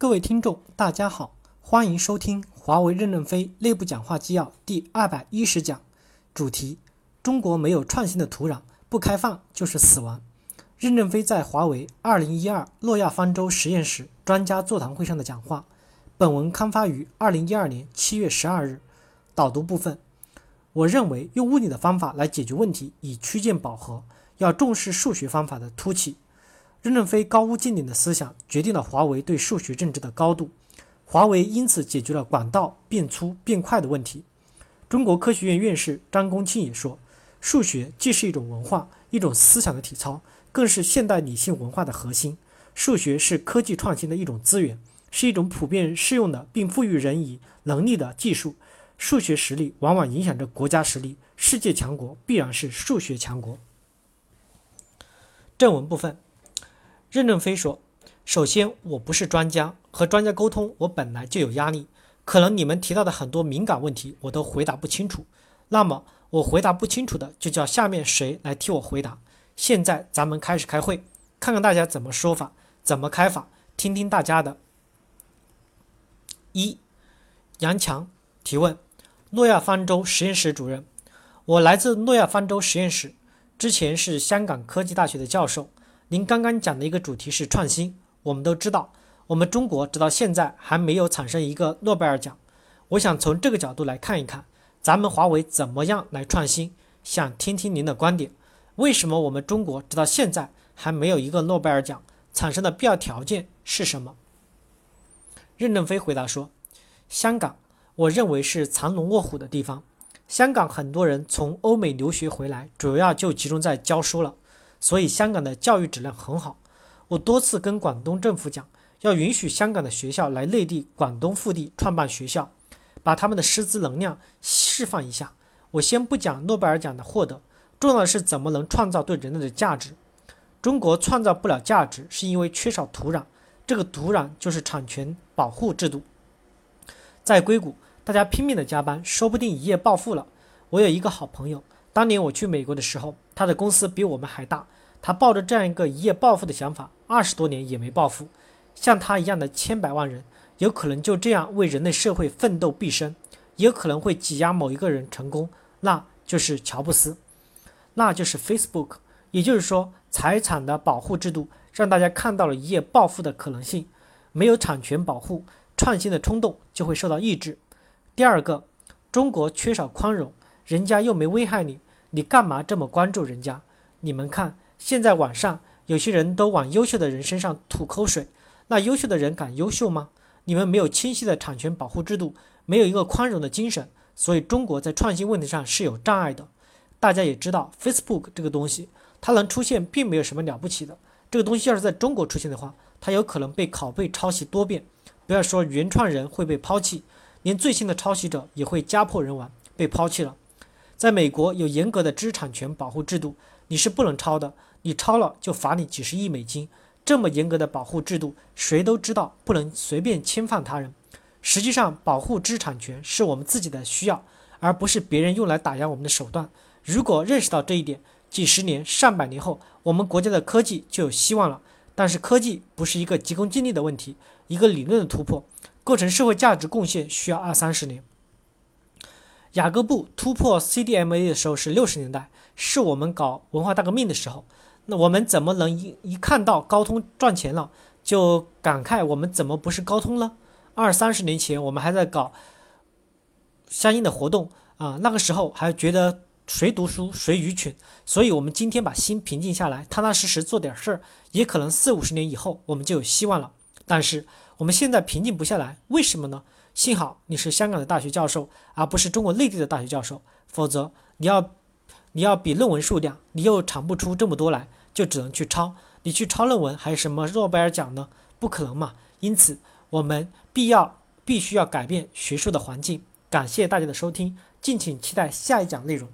各位听众，大家好，欢迎收听华为任正非内部讲话纪要第二百一十讲，主题：中国没有创新的土壤，不开放就是死亡。任正非在华为二零一二诺亚方舟实验室专家座谈会上的讲话。本文刊发于二零一二年七月十二日。导读部分：我认为用物理的方法来解决问题已趋近饱和，要重视数学方法的突起。任正非高屋建瓴的思想决定了华为对数学政治的高度，华为因此解决了管道变粗变快的问题。中国科学院院士张公庆也说，数学既是一种文化、一种思想的体操，更是现代理性文化的核心。数学是科技创新的一种资源，是一种普遍适用的并赋予人以能力的技术。数学实力往往影响着国家实力，世界强国必然是数学强国。正文部分。任正非说：“首先，我不是专家，和专家沟通，我本来就有压力。可能你们提到的很多敏感问题，我都回答不清楚。那么，我回答不清楚的，就叫下面谁来替我回答。现在咱们开始开会，看看大家怎么说法，怎么开法，听听大家的。”一，杨强提问：诺亚方舟实验室主任，我来自诺亚方舟实验室，之前是香港科技大学的教授。您刚刚讲的一个主题是创新。我们都知道，我们中国直到现在还没有产生一个诺贝尔奖。我想从这个角度来看一看，咱们华为怎么样来创新？想听听您的观点。为什么我们中国直到现在还没有一个诺贝尔奖？产生的必要条件是什么？任正非回答说：“香港，我认为是藏龙卧虎的地方。香港很多人从欧美留学回来，主要就集中在教书了。”所以香港的教育质量很好，我多次跟广东政府讲，要允许香港的学校来内地广东腹地创办学校，把他们的师资能量释放一下。我先不讲诺贝尔奖的获得，重要的是怎么能创造对人类的价值。中国创造不了价值，是因为缺少土壤，这个土壤就是产权保护制度。在硅谷，大家拼命的加班，说不定一夜暴富了。我有一个好朋友。当年我去美国的时候，他的公司比我们还大。他抱着这样一个一夜暴富的想法，二十多年也没暴富。像他一样的千百万人，有可能就这样为人类社会奋斗毕生，也可能会挤压某一个人成功，那就是乔布斯，那就是 Facebook。也就是说，财产的保护制度让大家看到了一夜暴富的可能性。没有产权保护，创新的冲动就会受到抑制。第二个，中国缺少宽容。人家又没危害你，你干嘛这么关注人家？你们看，现在网上有些人都往优秀的人身上吐口水，那优秀的人敢优秀吗？你们没有清晰的产权保护制度，没有一个宽容的精神，所以中国在创新问题上是有障碍的。大家也知道，Facebook 这个东西，它能出现并没有什么了不起的。这个东西要是在中国出现的话，它有可能被拷贝抄袭多遍，不要说原创人会被抛弃，连最新的抄袭者也会家破人亡，被抛弃了。在美国有严格的知识产权保护制度，你是不能抄的，你抄了就罚你几十亿美金。这么严格的保护制度，谁都知道不能随便侵犯他人。实际上，保护知识产权是我们自己的需要，而不是别人用来打压我们的手段。如果认识到这一点，几十年、上百年后，我们国家的科技就有希望了。但是，科技不是一个急功近利的问题，一个理论的突破构成社会价值贡献需要二三十年。雅各布突破 CDMA 的时候是六十年代，是我们搞文化大革命的时候。那我们怎么能一一看到高通赚钱了，就感慨我们怎么不是高通呢？二三十年前我们还在搞相应的活动啊，那个时候还觉得谁读书谁愚蠢。所以，我们今天把心平静下来，踏踏实实做点事儿，也可能四五十年以后我们就有希望了。但是我们现在平静不下来，为什么呢？幸好你是香港的大学教授，而不是中国内地的大学教授，否则你要你要比论文数量，你又产不出这么多来，就只能去抄。你去抄论文还有什么诺贝尔奖呢？不可能嘛！因此，我们必要必须要改变学术的环境。感谢大家的收听，敬请期待下一讲内容。